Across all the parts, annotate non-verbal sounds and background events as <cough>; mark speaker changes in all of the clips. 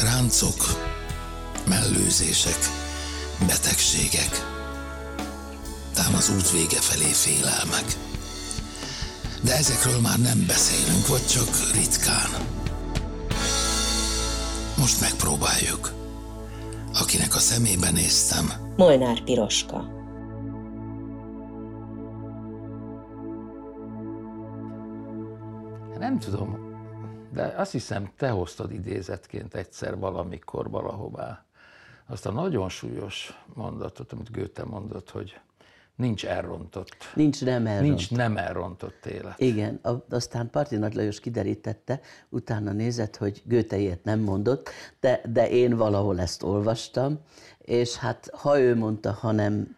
Speaker 1: ráncok, mellőzések, betegségek, tám az út vége felé félelmek. De ezekről már nem beszélünk, vagy csak ritkán. Most megpróbáljuk. Akinek a szemébe néztem,
Speaker 2: Molnár Piroska.
Speaker 3: Nem tudom, de azt hiszem, te hoztad idézetként egyszer valamikor valahová azt a nagyon súlyos mondatot, amit Goethe mondott, hogy nincs elrontott.
Speaker 4: Nincs nem elrontott.
Speaker 3: Nincs nem elrontott élet.
Speaker 4: Igen, a- aztán Parti Nagy Lajos kiderítette, utána nézett, hogy Goethe ilyet nem mondott, de, de én valahol ezt olvastam, és hát ha ő mondta, ha nem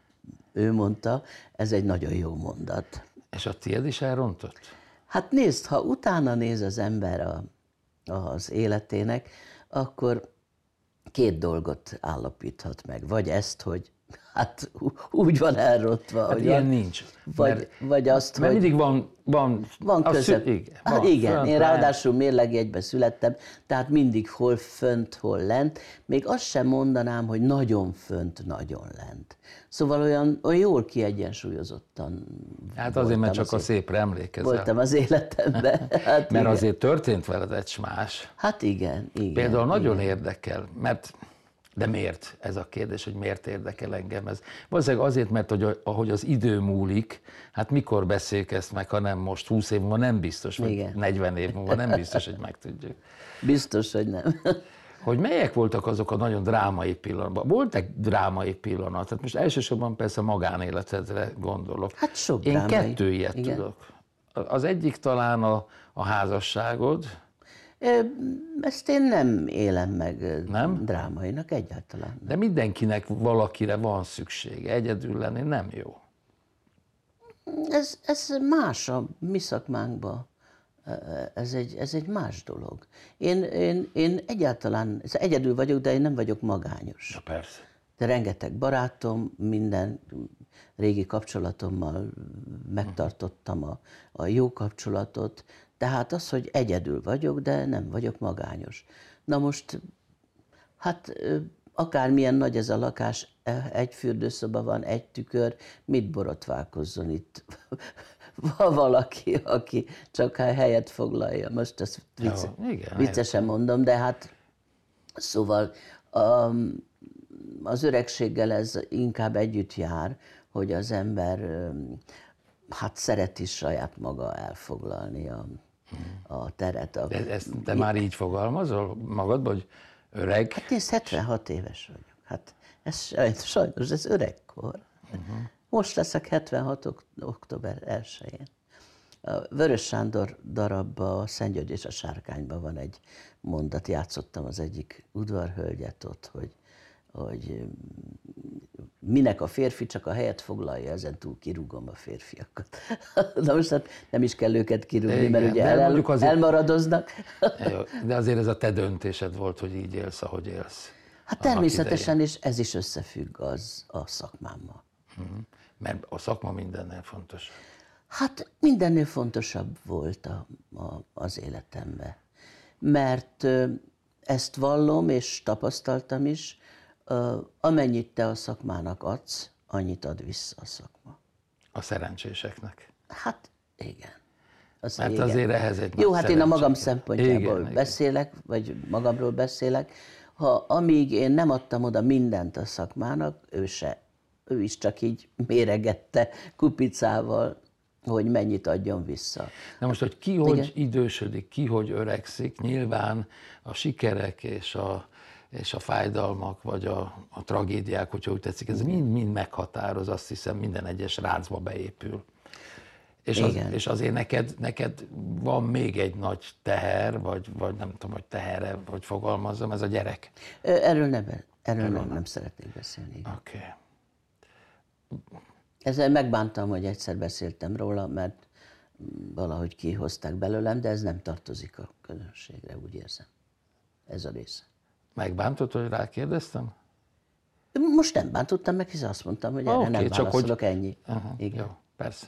Speaker 4: ő mondta, ez egy nagyon jó mondat.
Speaker 3: És a tiéd is elrontott?
Speaker 4: Hát nézd, ha utána néz az ember a, az életének, akkor két dolgot állapíthat meg. Vagy ezt, hogy hát úgy van elrontva,
Speaker 3: Hát
Speaker 4: hogy
Speaker 3: ilyen nincs.
Speaker 4: Vagy,
Speaker 3: Mert-
Speaker 4: vagy azt,
Speaker 3: Mert
Speaker 4: hogy...
Speaker 3: mindig van, van,
Speaker 4: Van között.
Speaker 3: szü- Igen,
Speaker 4: hát
Speaker 3: van,
Speaker 4: igen
Speaker 3: fönt,
Speaker 4: én ráadásul mérlegjegyben születtem, tehát mindig hol fönt, hol lent. Még azt sem mondanám, hogy nagyon fönt, nagyon lent. Szóval olyan, olyan jól kiegyensúlyozottan
Speaker 3: Hát azért, mert csak a
Speaker 4: az-
Speaker 3: szépre emlékezel.
Speaker 4: voltam az életemben. <laughs> Hát
Speaker 3: Mert
Speaker 4: igen.
Speaker 3: azért történt veled egy más.
Speaker 4: Hát igen, igen.
Speaker 3: Például nagyon
Speaker 4: igen.
Speaker 3: érdekel, mert de miért? Ez a kérdés, hogy miért érdekel engem ez. Valószínűleg azért, mert hogy ahogy az idő múlik, hát mikor beszéljük ezt meg, ha nem most, 20 év múlva nem biztos, vagy
Speaker 4: Igen.
Speaker 3: 40 év múlva nem biztos, hogy megtudjuk.
Speaker 4: Biztos, hogy nem.
Speaker 3: Hogy melyek voltak azok a nagyon drámai pillanatban? Volt egy drámai pillanat? Tehát most elsősorban persze magánéletedre gondolok.
Speaker 4: Hát sok
Speaker 3: Én
Speaker 4: drámai.
Speaker 3: kettő ilyet
Speaker 4: Igen.
Speaker 3: tudok. Az egyik talán a, a házasságod,
Speaker 4: Ezt én nem élem meg
Speaker 3: Nem?
Speaker 4: drámainak egyáltalán.
Speaker 3: de mindenkinek valakire van szüksége. Egyedül lenni nem jó.
Speaker 4: Ez, ez más a mi szakmánkban. Ez egy, ez egy más dolog. Én, én, én egyáltalán, egyedül vagyok, de én nem vagyok magányos.
Speaker 3: Ja, persze.
Speaker 4: De rengeteg barátom, minden régi kapcsolatommal megtartottam a, a jó kapcsolatot. Tehát az, hogy egyedül vagyok, de nem vagyok magányos. Na most, hát akármilyen nagy ez a lakás, e- egy fürdőszoba van, egy tükör, mit borotválkozzon itt van <laughs> valaki, aki csak a helyet foglalja. Most ezt vicce,
Speaker 3: Jó, igen,
Speaker 4: viccesen mondom, de hát szóval um, az öregséggel ez inkább együtt jár, hogy az ember hát szereti saját maga elfoglalni a, a teret. A,
Speaker 3: De ezt te már így fogalmazol magadban, hogy Öreg?
Speaker 4: Hát én 76 éves vagyok. Hát ez sajnos, ez öregkor. Uh-huh. Most leszek 76. ok- október 1-én. A Vörös Sándor darabban, a Szent György és a Sárkányban van egy mondat, játszottam az egyik udvarhölgyet ott, hogy, hogy minek a férfi csak a helyet foglalja, ezen túl kirúgom a férfiakat. <laughs> Na most hát nem is kell őket kirúgni,
Speaker 3: Igen,
Speaker 4: mert ugye el,
Speaker 3: mondjuk azért-
Speaker 4: elmaradoznak. <laughs>
Speaker 3: De azért ez a te döntésed volt, hogy így élsz, ahogy élsz.
Speaker 4: Hát természetesen, és ez is összefügg az a szakmámmal.
Speaker 3: Mert a szakma mindennél fontos.
Speaker 4: Hát mindennél fontosabb volt a, a, az életemben. Mert ezt vallom, és tapasztaltam is, amennyit te a szakmának adsz, annyit ad vissza a szakma.
Speaker 3: A szerencséseknek.
Speaker 4: Hát igen. Az
Speaker 3: Mert
Speaker 4: igen.
Speaker 3: azért ehhez egy
Speaker 4: Jó, hát én a magam szempontjából
Speaker 3: Igen, igen.
Speaker 4: beszélek, vagy magamról beszélek. Ha amíg én nem adtam oda mindent a szakmának, ő se, ő is csak így méregette kupicával, hogy mennyit adjon vissza.
Speaker 3: Na most, hogy ki hogy
Speaker 4: Igen.
Speaker 3: idősödik, ki hogy öregszik, nyilván a sikerek és a, és a fájdalmak, vagy a, a tragédiák, hogyha úgy tetszik, ez mind-mind meghatároz, azt hiszem minden egyes ráncba beépül. És, az,
Speaker 4: Igen.
Speaker 3: és azért neked, neked van még egy nagy teher, vagy, vagy nem tudom, hogy tehere, hogy fogalmazzam, ez a gyerek.
Speaker 4: Erről nem, erről nem, nem szeretnék beszélni.
Speaker 3: Oké. Okay.
Speaker 4: Ezzel megbántam, hogy egyszer beszéltem róla, mert valahogy kihozták belőlem, de ez nem tartozik a közönségre, úgy érzem. Ez a része.
Speaker 3: Megbántott, hogy rákérdeztem?
Speaker 4: Most nem bántottam meg, hiszen azt mondtam, hogy erre
Speaker 3: Oké,
Speaker 4: nem
Speaker 3: csak hogy-
Speaker 4: válaszolok, ennyi.
Speaker 3: Aha,
Speaker 4: Igen.
Speaker 3: Jó, persze.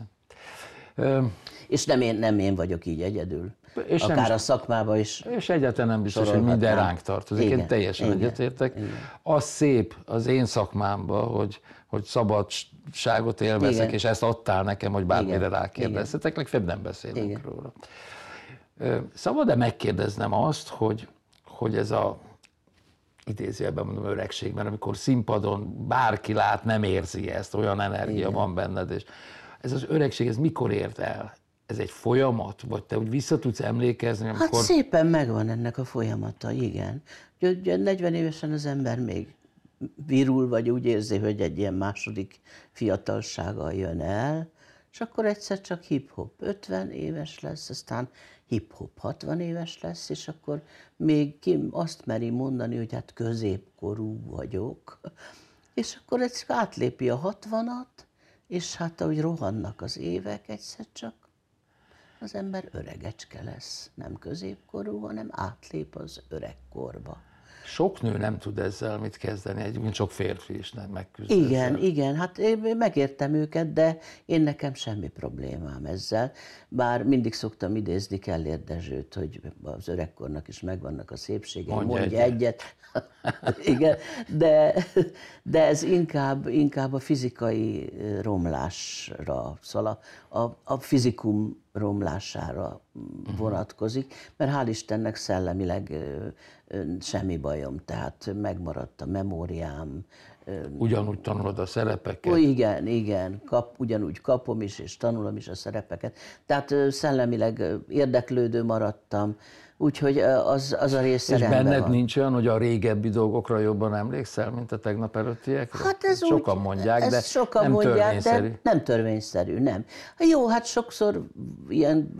Speaker 3: Ö,
Speaker 4: És nem én, nem én vagyok így egyedül.
Speaker 3: És nem
Speaker 4: Akár
Speaker 3: is-
Speaker 4: a szakmában is.
Speaker 3: És egyáltalán nem biztos, hogy minden ránk tartozik. Én
Speaker 4: Igen,
Speaker 3: teljesen
Speaker 4: igen,
Speaker 3: egyetértek.
Speaker 4: igen.
Speaker 3: Az szép az én szakmámban, hogy, hogy szabadságot élvezek,
Speaker 4: Igen.
Speaker 3: és ezt adtál nekem, hogy bármire rákérdeztetek, legfeljebb nem beszélünk
Speaker 4: Igen.
Speaker 3: róla. Szabad-e megkérdeznem azt, hogy, hogy ez a idézőjelben mondom öregség, mert amikor színpadon bárki lát, nem érzi ezt, olyan energia
Speaker 4: Igen.
Speaker 3: van benned, és ez az öregség, ez mikor ért el? Ez egy folyamat? Vagy te úgy vissza tudsz emlékezni, amikor...
Speaker 4: Hát szépen megvan ennek a folyamata, igen. Ugye, ugye 40 évesen az ember még virul, vagy úgy érzi, hogy egy ilyen második fiatalsággal jön el, és akkor egyszer csak hip-hop 50 éves lesz, aztán hip-hop 60 éves lesz, és akkor még ki azt meri mondani, hogy hát középkorú vagyok, és akkor ez átlépi a 60-at, és hát ahogy rohannak az évek, egyszer csak az ember öregecske lesz, nem középkorú, hanem átlép az öregkorba.
Speaker 3: Sok nő nem tud ezzel mit kezdeni, egyébként sok férfi is nem megküzd
Speaker 4: Igen,
Speaker 3: ezzel.
Speaker 4: igen, hát én megértem őket, de én nekem semmi problémám ezzel. Bár mindig szoktam idézni Kellér Dezsőt, hogy az öregkornak is megvannak a szépségei,
Speaker 3: Mondja
Speaker 4: mondja,
Speaker 3: egyet.
Speaker 4: egyet. <laughs> igen, de, de ez inkább, inkább a fizikai romlásra, szóval a, a, a fizikum romlására
Speaker 3: Mhm.
Speaker 4: vonatkozik, mert hál' Istennek szellemileg semmi bajom, tehát megmaradt a memóriám,
Speaker 3: Ugyanúgy tanulod a szerepeket.
Speaker 4: Ó, igen, igen, kap, ugyanúgy kapom is, és tanulom is a szerepeket. Tehát szellemileg érdeklődő maradtam, úgyhogy az, az a része
Speaker 3: és benned
Speaker 4: van.
Speaker 3: nincs olyan, hogy a régebbi dolgokra jobban emlékszel, mint a tegnap előttiekre?
Speaker 4: Hát ez
Speaker 3: Sokan
Speaker 4: úgy,
Speaker 3: mondják, de
Speaker 4: sokan
Speaker 3: nem
Speaker 4: mondják,
Speaker 3: törvényszerű.
Speaker 4: De nem törvényszerű, nem. Jó, hát sokszor ilyen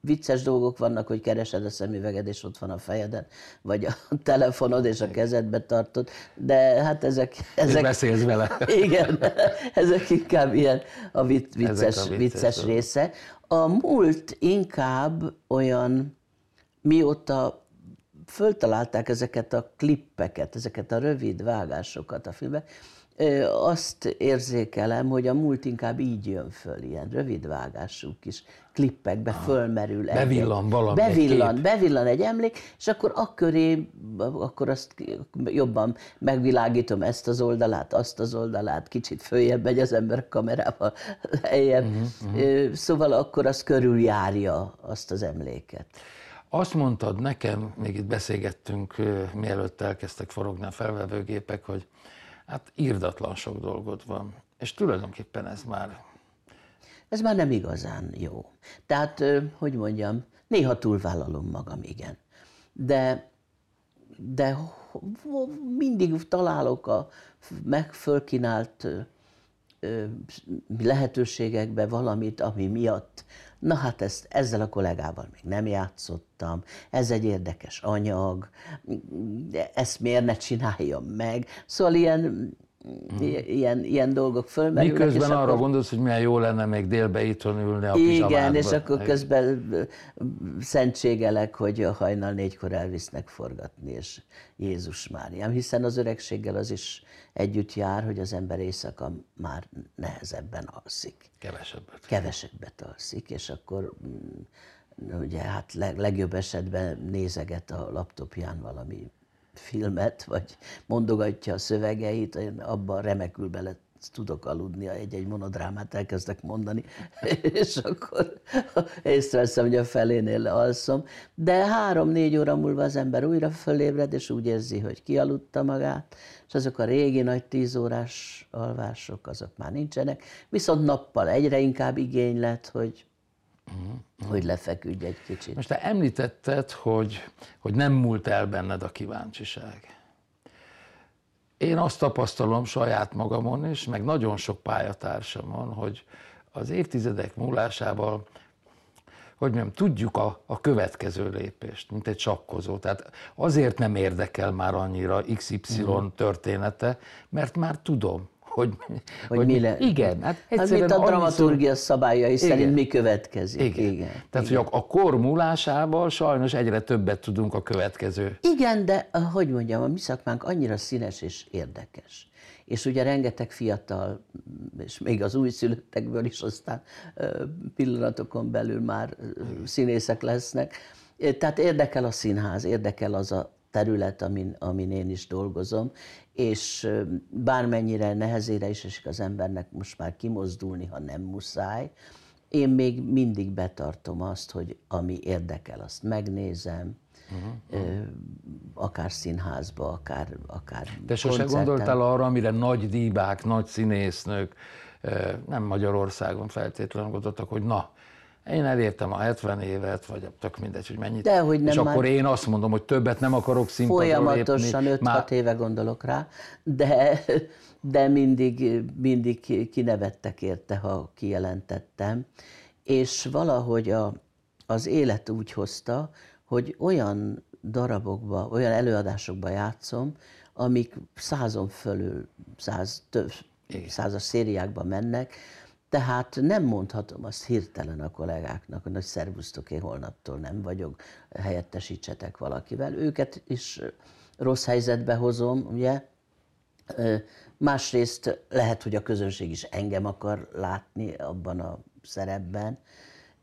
Speaker 4: vicces dolgok vannak, hogy keresed a szemüveged, és ott van a fejeden, vagy a <laughs> telefonod, és a kezedbe tartod, de hát ezek...
Speaker 3: És
Speaker 4: ezek
Speaker 3: beszélsz vele. <laughs>
Speaker 4: Igen, <laughs> ezek inkább ilyen a vic, vicces,
Speaker 3: Ezek a
Speaker 4: vicces,
Speaker 3: vicces
Speaker 4: része. A múlt inkább olyan, mióta föltalálták ezeket a klippeket, ezeket a rövid vágásokat a filmbe, ö, azt érzékelem, hogy a múlt inkább így jön föl, ilyen rövid vágású kis klippekbe fölmerül. egy-
Speaker 3: Bevillan valami, egy
Speaker 4: Bevillan,
Speaker 3: kép.
Speaker 4: bevillan egy emlék, és akkor akköré, akkor azt jobban megvilágítom ezt az oldalát, azt az oldalát, kicsit följebb megy az ember a kamerával, helyebb. Uh-huh, Szóval akkor az körüljárja azt az emléket.
Speaker 3: Azt mondtad nekem, még itt beszélgettünk, mielőtt elkezdtek forogni a felvevőgépek, hogy hát írdatlan sok dolgod van. És tulajdonképpen ez már
Speaker 4: Ez már nem igazán jó. Tehát, hogy mondjam, néha túlvállalom magam, igen. De de mindig találok a megfölkinált lehetőségekbe valamit, ami miatt, na hát ezt, ezzel a kollégával még nem játszottam, ez egy érdekes anyag, de ezt miért ne csináljam meg. Szóval ilyen Mm. ilyen, ilyen dolgok fölmerülnek.
Speaker 3: Miközben arra akkor... gondolsz, hogy milyen jó lenne még délbe itthon ülni a
Speaker 4: Igen, és akkor közben szentségelek, hogy a hajnal négykor elvisznek forgatni, és Jézus Máriám, hiszen az öregséggel az is együtt jár, hogy az ember éjszaka már nehezebben alszik.
Speaker 3: Kevesebbet.
Speaker 4: Kevesebbet alszik, és akkor mm, ugye hát legjobb esetben nézeget a laptopján valami filmet, vagy mondogatja a szövegeit, én abban remekül bele tudok aludni, egy-egy monodrámát elkezdek mondani, <laughs> és akkor észreveszem, hogy a felénél alszom. De három-négy óra múlva az ember újra fölébred, és úgy érzi, hogy kialudta magát, és azok a régi nagy tíz órás alvások, azok már nincsenek. Viszont nappal egyre inkább igény lett, hogy uh-huh. hogy lefeküdj egy kicsit.
Speaker 3: Most te említetted, hogy, hogy nem múlt el benned a kíváncsiság. Én azt tapasztalom saját magamon is, meg nagyon sok pályatársamon, hogy az évtizedek múlásával hogy mondjam, tudjuk a, a következő lépést, mint egy sakkozó. Tehát azért nem érdekel már annyira XY uh-huh. története, mert már tudom hogy,
Speaker 4: hogy, hogy mi
Speaker 3: le... Igen.
Speaker 4: Hát, hát mint a dramaturgia szabályai igen. szerint mi következik.
Speaker 3: Igen. igen. Tehát, igen. hogy a, a kor múlásával sajnos egyre többet tudunk a következő.
Speaker 4: Igen, de hogy mondjam, a mi szakmánk annyira színes és érdekes. És ugye rengeteg fiatal, és még az újszülöttekből is aztán pillanatokon belül már színészek lesznek. Tehát érdekel a színház, érdekel az a terület, amin, amin én is dolgozom, és bármennyire nehezére is esik az embernek most már kimozdulni, ha nem muszáj, én még mindig betartom azt, hogy ami érdekel, azt megnézem, uh-huh. akár színházba, akár, akár
Speaker 3: De sose gondoltál arra, amire nagy díbák, nagy színésznők, nem Magyarországon feltétlenül gondoltak, hogy na, én elértem a 70 évet, vagy tök mindegy, hogy mennyit.
Speaker 4: De, hogy nem
Speaker 3: és akkor én azt mondom, hogy többet nem akarok színpadra
Speaker 4: Folyamatosan 5-6 már... éve gondolok rá, de, de mindig, mindig kinevettek érte, ha kijelentettem. És valahogy a, az élet úgy hozta, hogy olyan darabokba, olyan előadásokba játszom, amik százon fölül, száz, több, százas szériákba mennek, tehát nem mondhatom azt hirtelen a kollégáknak, hogy szervusztok, én holnaptól nem vagyok, helyettesítsetek valakivel. Őket is rossz helyzetbe hozom, ugye. Másrészt lehet, hogy a közönség is engem akar látni abban a szerepben,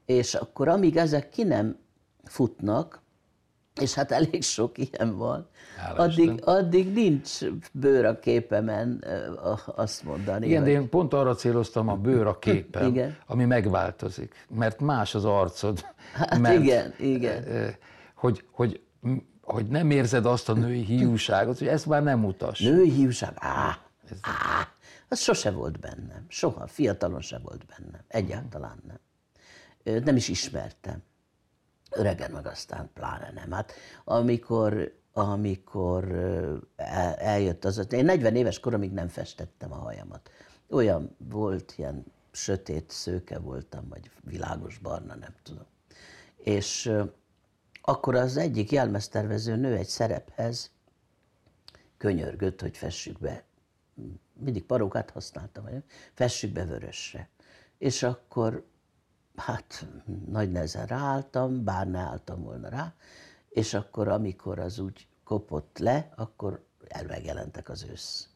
Speaker 4: és akkor amíg ezek ki nem futnak, és hát elég sok ilyen van, addig, addig nincs bőr a képemen azt mondani.
Speaker 3: Igen, hogy... de én pont arra céloztam a bőr a képen, igen. ami megváltozik, mert más az arcod.
Speaker 4: Hát mert, igen, igen.
Speaker 3: Hogy, hogy, hogy nem érzed azt a női hiúságot, hogy ezt már nem utas.
Speaker 4: Női hiúság? Á, á, az sose volt bennem. Soha, fiatalon se volt bennem. Egyáltalán nem. Nem is ismertem öregen meg aztán pláne nem. Hát amikor, amikor eljött az, én 40 éves koromig nem festettem a hajamat. Olyan volt, ilyen sötét szőke voltam, vagy világos barna, nem tudom. És akkor az egyik jelmeztervező nő egy szerephez könyörgött, hogy fessük be. Mindig parókát használtam, vagy fessük be vörösre. És akkor hát nagy nehezen ráálltam, bár ne álltam volna rá, és akkor, amikor az úgy kopott le, akkor megjelentek az ősz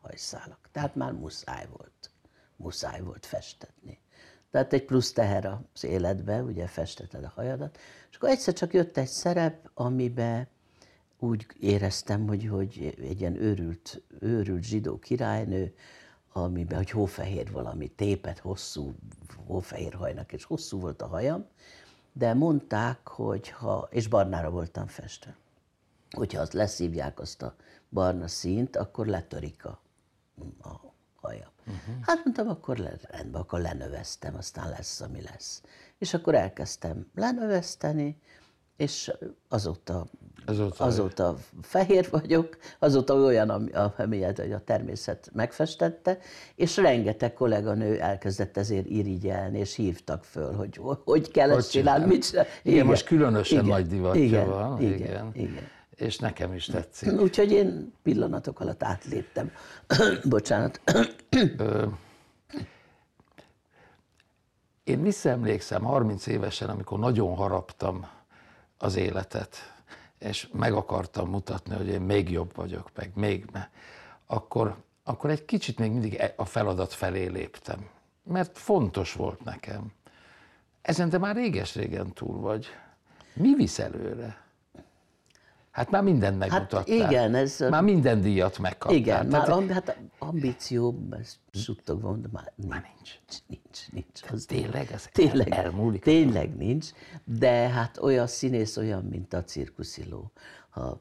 Speaker 4: hajszálak. Tehát már muszáj volt, muszáj volt festetni. Tehát egy plusz teher az életbe, ugye festeted a hajadat, és akkor egyszer csak jött egy szerep, amiben úgy éreztem, hogy, hogy egy ilyen őrült, őrült zsidó királynő, amiben, hogy hófehér valami, tépet, hosszú, hófehér hajnak, és hosszú volt a hajam, de mondták, hogy ha, és barnára voltam festve, hogyha azt leszívják azt a barna színt, akkor letörik a, a hajam. Uh-huh. Hát mondtam, akkor le, rendben, akkor lenöveztem, aztán lesz, ami lesz. És akkor elkezdtem lenöveszteni, és azóta,
Speaker 3: Azóta-
Speaker 4: azóta fehér vagyok, azóta olyan, ami, amilyet hogy a természet megfestette, és rengeteg kolléganő elkezdett ezért irigyelni, és hívtak föl, hogy hogy kell ezt
Speaker 3: Hogy
Speaker 4: csinálni,
Speaker 3: csinál?
Speaker 4: mit csinál.
Speaker 3: Igen, most különösen
Speaker 4: igen,
Speaker 3: nagy divatja
Speaker 4: igen,
Speaker 3: van.
Speaker 4: Igen,
Speaker 3: igen.
Speaker 4: igen.
Speaker 3: És nekem is tetszik. <laughs>
Speaker 4: Úgyhogy én pillanatok alatt átléptem. <coughs> Bocsánat. <coughs>
Speaker 3: Én visszaemlékszem 30 évesen, amikor nagyon haraptam az életet, és meg akartam mutatni, hogy én még jobb vagyok, meg még, akkor, akkor egy kicsit még mindig e- a feladat felé léptem, mert fontos volt nekem. Ezen te már réges-régen túl vagy. Mi visz előre? Hát már mindent megmutattál.
Speaker 4: igen, ez-
Speaker 3: Már minden díjat megkaptál.
Speaker 4: Igen,
Speaker 3: Tehát
Speaker 4: már amb, hát ambíció, ez suttogva, de már nincs.
Speaker 3: Már nincs.
Speaker 4: Nincs, nincs. Az
Speaker 3: Tényleg? Ez
Speaker 4: tényleg,
Speaker 3: elmúlik?
Speaker 4: Tényleg nincs, de hát olyan színész, olyan, mint a cirkusziló. Ha,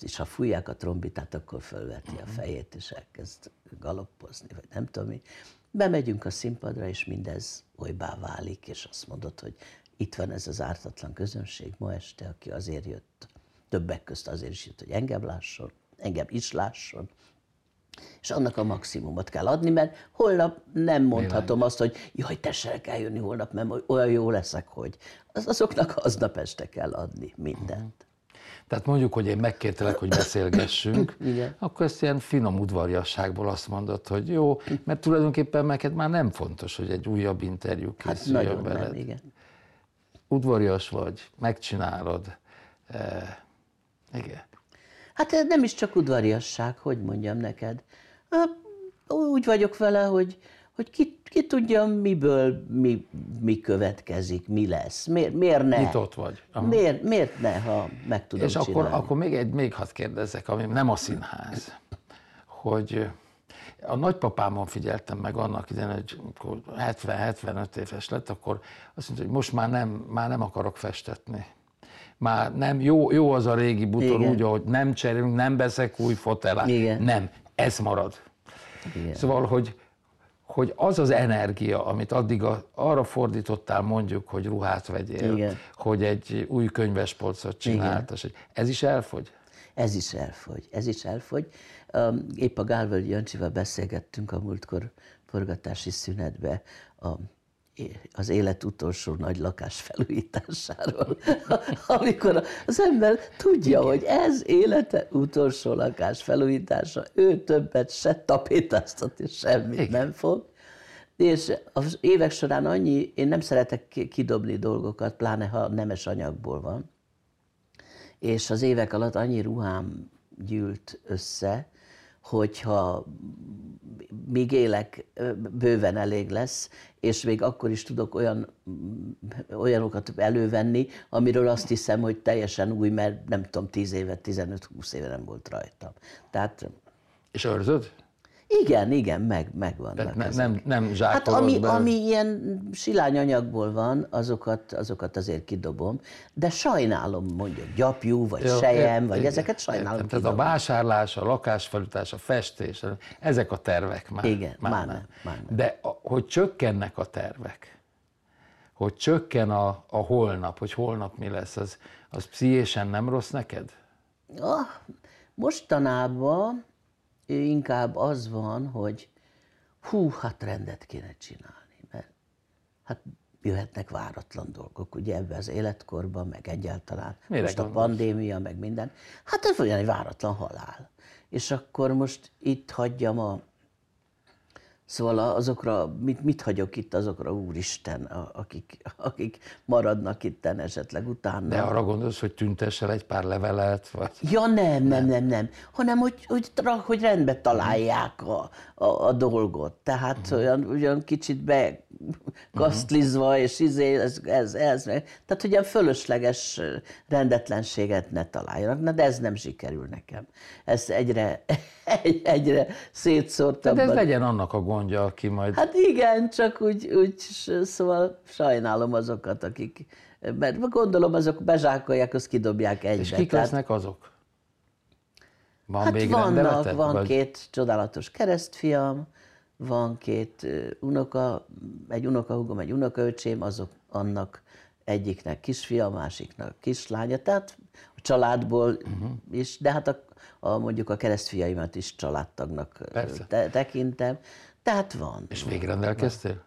Speaker 4: és ha fújják a trombitát, akkor fölveti
Speaker 3: Mhm.
Speaker 4: a fejét, és elkezd galoppozni, vagy nem tudom mi. Bemegyünk a színpadra, és mindez olybá válik, és azt mondod, hogy itt van ez az ártatlan közönség ma este, aki azért jött, többek közt azért is jött, hogy engem lásson, engem is lásson, és annak a maximumot kell adni, mert holnap nem mondhatom azt, hogy jaj, tessék eljönni holnap, mert olyan jó leszek, hogy az azoknak aznap este kell adni mindent.
Speaker 3: Tehát mondjuk, hogy én megkértelek, hogy beszélgessünk, <coughs>
Speaker 4: Igen.
Speaker 3: akkor ezt ilyen finom udvariasságból azt mondod, hogy jó, mert tulajdonképpen neked már nem fontos, hogy egy újabb interjú
Speaker 4: Hát
Speaker 3: készüljön
Speaker 4: nagyon
Speaker 3: veled.
Speaker 4: nem, igen.
Speaker 3: Udvarias vagy, megcsinálod. Eh, igen.
Speaker 4: Hát ez nem is csak udvariasság, hogy mondjam neked. Hát, Úgy vagyok vele, hogy, hogy ki, ki tudja, miből mi, mi következik, mi lesz. Miért, miért ne?
Speaker 3: Nyitott vagy. Aha.
Speaker 4: Miért, miért ne, ha meg tudom
Speaker 3: És akkor,
Speaker 4: csinálni?
Speaker 3: akkor még egy, még hadd kérdezzek, ami nem a színház, hogy a nagypapámon figyeltem meg annak idején, hogy amikor 70-75 éves lett, akkor azt mondta, hogy most már nem, már nem akarok festetni. Már nem, jó, jó az a régi butor
Speaker 4: Igen.
Speaker 3: úgy, ahogy nem cserélünk, nem veszek új fotelát.
Speaker 4: Igen.
Speaker 3: Nem, ez marad.
Speaker 4: Igen.
Speaker 3: Szóval, hogy, hogy az az energia, amit addig a, arra fordítottál mondjuk, hogy ruhát vegyél,
Speaker 4: Igen.
Speaker 3: hogy egy új könyvespolcot csináltas, hogy ez is elfogy?
Speaker 4: Ez is elfogy, ez is elfogy. Épp a Gálvölgyi Jancsival beszélgettünk a múltkor forgatási szünetbe a, az élet utolsó nagy lakás felújításáról, <laughs> amikor az ember tudja, hogy ez élete utolsó lakás felújítása, ő többet se tapétáztatni, semmit
Speaker 3: Igen.
Speaker 4: nem fog. És az évek során annyi, én nem szeretek ki- kidobni dolgokat, pláne ha nemes anyagból van, és az évek alatt annyi ruhám gyűlt össze, hogyha még élek, bőven elég lesz, és még akkor is tudok olyan, olyanokat elővenni, amiről azt hiszem, hogy teljesen új, mert nem tudom, 10 éve, 15-20 éve nem volt rajtam. Tehát
Speaker 3: És őrzöd?
Speaker 4: Igen, igen, meg,
Speaker 3: Tehát ne, nem, nem
Speaker 4: Hát ami,
Speaker 3: be?
Speaker 4: ami ilyen silányanyagból van, azokat, azokat azért kidobom, de sajnálom mondjuk gyapjú, vagy
Speaker 3: Jó,
Speaker 4: sejem,
Speaker 3: ért-
Speaker 4: vagy
Speaker 3: igen,
Speaker 4: ezeket sajnálom
Speaker 3: értem. Tehát a vásárlás, a lakásfelújítás, a festés, ezek a tervek már.
Speaker 4: Igen, már nem, már nem.
Speaker 3: De a, hogy csökkennek a tervek, hogy csökken a, a holnap, hogy holnap mi lesz, az, az pszichésen nem rossz neked?
Speaker 4: Ah, mostanában inkább az van, hogy hú, hát rendet kéne csinálni, mert hát jöhetnek váratlan dolgok, ugye ebbe az életkorban, meg egyáltalán.
Speaker 3: Mire
Speaker 4: most a
Speaker 3: gondolsz?
Speaker 4: pandémia, meg minden. Hát ez olyan egy váratlan halál. És akkor most itt hagyjam a Szóval azokra, mit, mit hagyok itt azokra, úristen, akik, akik maradnak itten esetleg utána.
Speaker 3: De arra gondolsz, hogy tüntessel egy pár levelet, vagy...
Speaker 4: Ja nem, nem, nem, nem, hanem hogy, hogy, hogy rendbe találják a, a, a dolgot. Tehát uh-huh. olyan, olyan kicsit bekasztlizva, és izé, ez, ez, ez, tehát hogy ilyen fölösleges rendetlenséget ne találjanak. Na, de ez nem sikerül nekem. Ez egyre, <laughs> egy, egyre
Speaker 3: De
Speaker 4: szétszórtabban.
Speaker 3: ez legyen annak a gondja, aki majd...
Speaker 4: Hát igen, csak úgy, úgy szóval sajnálom azokat, akik, mert gondolom azok bezsákolják, azt kidobják egybe.
Speaker 3: és kik
Speaker 4: Tehát-
Speaker 3: lesznek azok? Van
Speaker 4: Hát
Speaker 3: még
Speaker 4: vannak, van
Speaker 3: vagy-
Speaker 4: két csodálatos keresztfiam, van két unoka, egy unokahúgom, egy unokaöcsém, azok annak egyiknek kisfia, másiknak kislánya, tehát a családból uh-huh. is, de hát a, a, mondjuk a keresztfiaimat is családtagnak
Speaker 3: Persze.
Speaker 4: te, tekintem. Tehát van.
Speaker 3: És végrendelkeztél?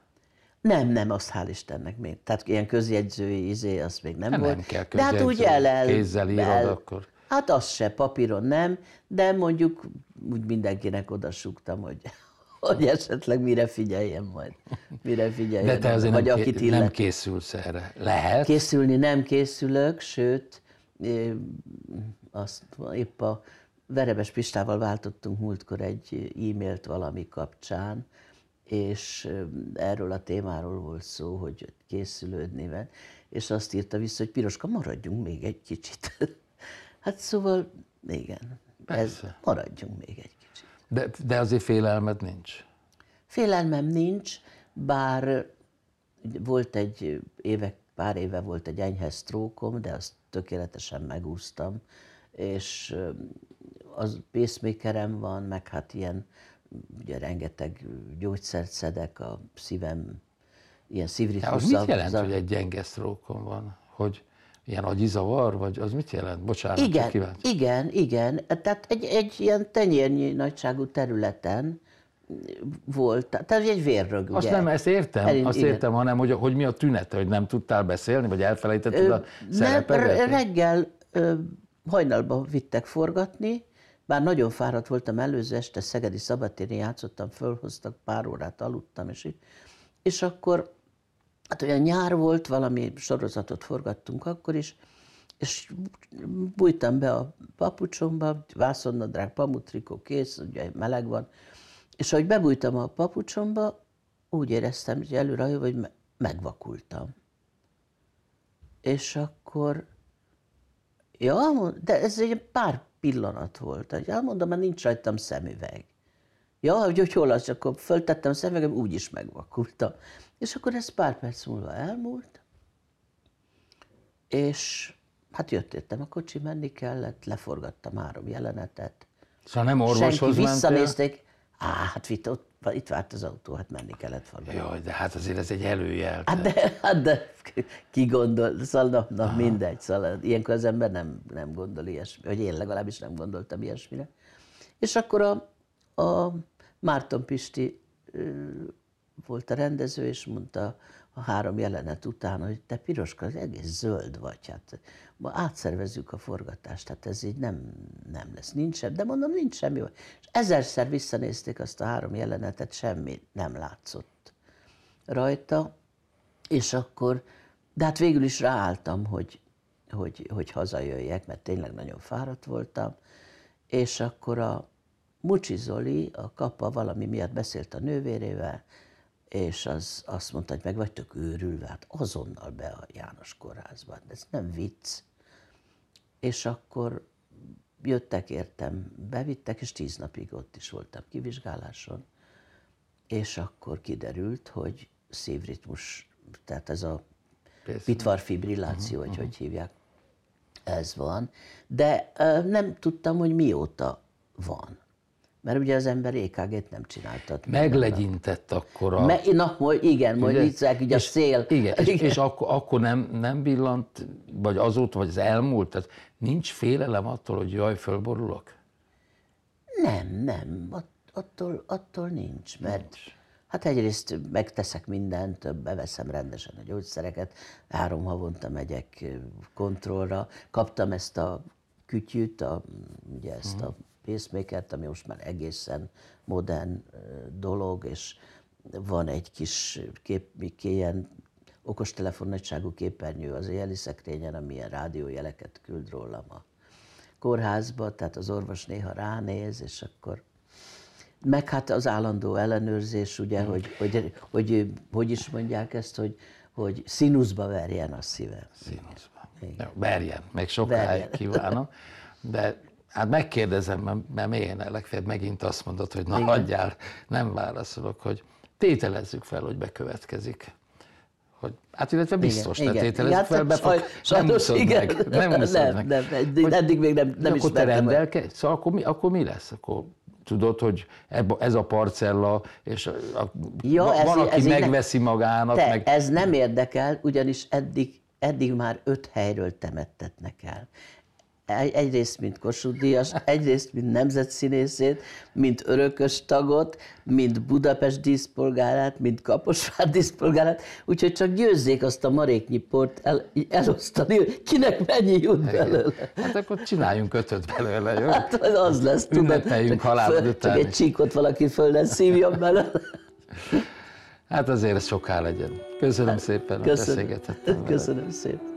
Speaker 4: Nem, nem, azt hál' Istennek még. Tehát ilyen közjegyzői izé, az még nem
Speaker 3: Hát
Speaker 4: volt.
Speaker 3: nem kell
Speaker 4: de hát úgy el, el,
Speaker 3: kézzel írod,
Speaker 4: el,
Speaker 3: akkor.
Speaker 4: Hát az se, papíron nem, de mondjuk úgy mindenkinek odasúgtam, hogy, <laughs> hogy esetleg mire figyeljen majd. Mire figyeljen.
Speaker 3: De te azért
Speaker 4: vagy
Speaker 3: nem,
Speaker 4: akit illet.
Speaker 3: nem készülsz erre. Lehet?
Speaker 4: Készülni nem készülök, sőt, azt épp a Verebes Pistával váltottunk múltkor egy e-mailt valami kapcsán, és erről a témáról volt szó, hogy készülődni van, és azt írta vissza, hogy Piroska, maradjunk még egy kicsit. <laughs> hát szóval, igen, ez, maradjunk még egy kicsit.
Speaker 3: De, de azért félelmed nincs.
Speaker 4: Félelmem nincs, bár volt egy évek, pár éve volt egy enyhe sztrókom, de azt tökéletesen megúsztam, és az pacemakerem van, meg hát ilyen, ugye rengeteg gyógyszert szedek, a szívem, ilyen
Speaker 3: De
Speaker 4: szívritmus
Speaker 3: az mit jelent,
Speaker 4: zav-
Speaker 3: hogy egy gyenge sztrókon van? Hogy ilyen agyizavar, vagy az mit jelent? Bocsánat,
Speaker 4: Igen,
Speaker 3: kíváncsi.
Speaker 4: igen, igen. Tehát egy, egy ilyen tenyérnyi nagyságú területen volt, tehát egy vérrög,
Speaker 3: Azt
Speaker 4: ugye.
Speaker 3: nem, ezt értem,
Speaker 4: Elin-
Speaker 3: azt
Speaker 4: igen.
Speaker 3: értem, hanem hogy, hogy mi a tünete, hogy nem tudtál beszélni, vagy elfelejtetted a
Speaker 4: Nem, re-
Speaker 3: szerepeket?
Speaker 4: reggel ö, hajnalba vittek forgatni, bár nagyon fáradt voltam előző este, Szegedi Szabadtéren játszottam, fölhoztak, pár órát aludtam, és, így. és akkor, hát olyan nyár volt, valami sorozatot forgattunk akkor is, és bújtam be a papucsomba, vászonnadrág, pamutrikó kész, ugye meleg van, és ahogy bebújtam a papucsomba, úgy éreztem, hogy előre, hogy me- megvakultam. És akkor, ja, de ez egy pár pillanat volt. hogy Elmondom, mert nincs rajtam szemüveg. Ja, hogy, hogy hol az, akkor föltettem a szemüvegem, úgy is megvakultam. És akkor ez pár perc múlva elmúlt, és hát jött értem a kocsi, menni kellett, leforgattam három jelenetet.
Speaker 3: Szóval nem
Speaker 4: Senki
Speaker 3: orvoshoz mentél?
Speaker 4: visszanézték, á, hát ott, itt várt az autó, hát menni kellett forgatni.
Speaker 3: Jaj, de hát azért ez egy előjel.
Speaker 4: Hát de, hát de ki gondol, szóval na, na mindegy, szóval ilyenkor az ember nem, nem gondol ilyesmi, vagy én legalábbis nem gondoltam ilyesmire. És akkor a, a Márton Pisti volt a rendező, és mondta a három jelenet után, hogy te Piroska, az egész zöld vagy, hát ma átszervezzük a forgatást, hát ez így nem, nem lesz, nincs sem, de mondom, nincs semmi. És ezerszer visszanézték azt a három jelenetet, semmi nem látszott rajta, és akkor, de hát végül is ráálltam, hogy, hogy, hogy hazajöjjek, mert tényleg nagyon fáradt voltam, és akkor a Mucsi Zoli, a kapa valami miatt beszélt a nővérével, és az azt mondta, hogy meg vagytok őrülve, hát azonnal be a János kórházba, de ez nem vicc. És akkor jöttek, értem, bevittek, és tíz napig ott is voltam kivizsgáláson, és akkor kiderült, hogy szívritmus, tehát ez a pitvarfibrilláció, vagy hogy hívják, ez van, de ö, nem tudtam, hogy mióta van. Mert ugye az ember EKG-t nem csináltat.
Speaker 3: Meglegyintett akkor a...
Speaker 4: Me, na, hogy igen, majd
Speaker 3: Ugye?
Speaker 4: így szák, így a
Speaker 3: És-
Speaker 4: szél.
Speaker 3: Igen, és, és akkor, akkor nem, nem billant, vagy azóta, vagy az elmúlt, tehát nincs félelem attól, hogy jaj, fölborulok?
Speaker 4: Nem, nem, At, attól, attól nincs, mert hát egyrészt megteszek mindent, beveszem rendesen a gyógyszereket, három havonta megyek kontrollra, kaptam ezt a kütyűt, a, ugye ezt a pacemakert, ami most már egészen modern dolog, és van egy kis kép, ilyen okostelefon nagyságú képernyő az éjjeli szekrényen, ami ilyen rádiójeleket küld rólam a kórházba, tehát az orvos néha ránéz, és akkor meg hát az állandó ellenőrzés, ugye, hogy, hogy, hogy, hogy is mondják ezt, hogy, hogy színuszba verjen a szívem.
Speaker 3: Színuszban. Jó, verjen, még sokáig
Speaker 4: Verjen.
Speaker 3: kívánom. De hát megkérdezem, mert- én legfeljebb megint azt mondod, hogy na hagyjál, nem válaszolok, hogy tételezzük fel, hogy bekövetkezik. Hogy, hát illetve biztos,
Speaker 4: igen,
Speaker 3: ne tételezzük fel, be
Speaker 4: hát
Speaker 3: fog, nem úszod
Speaker 4: igen.
Speaker 3: meg. Nem úszod
Speaker 4: Nem,
Speaker 3: meg.
Speaker 4: nem, nem, eddig még nem- nem
Speaker 3: akkor te
Speaker 4: hogy-
Speaker 3: rendelkedj, szóval akkor mi, akkor mi lesz? Akkor tudod, hogy ez a parcella, és a,
Speaker 4: Ja,
Speaker 3: va-
Speaker 4: ez-
Speaker 3: van, aki
Speaker 4: ez így ne-
Speaker 3: megveszi magának,
Speaker 4: Te,
Speaker 3: meg
Speaker 4: ez nem érdekel, ugyanis eddig eddig már öt helyről temettetnek el. Egy- Egyrészt, mint Kossuth Díjas, egyrészt, mint nemzetszínészét, mint örökös tagot, mint Budapest díszpolgárát, mint Kaposvár díszpolgárát, úgyhogy csak győzzék azt a maréknyi port el, elosztani, hogy kinek mennyi jut belőle.
Speaker 3: Hát akkor csináljunk ötöt belőle, jó?
Speaker 4: Hát az lesz, tudod.
Speaker 3: Halálod
Speaker 4: föl- Csak egy csíkot valaki föl szívjon belőle.
Speaker 3: Hát azért ez soká legyen. Köszönöm szépen, hogy
Speaker 4: Köszönöm.
Speaker 3: beszélgethettem veled.
Speaker 4: Köszönöm szépen.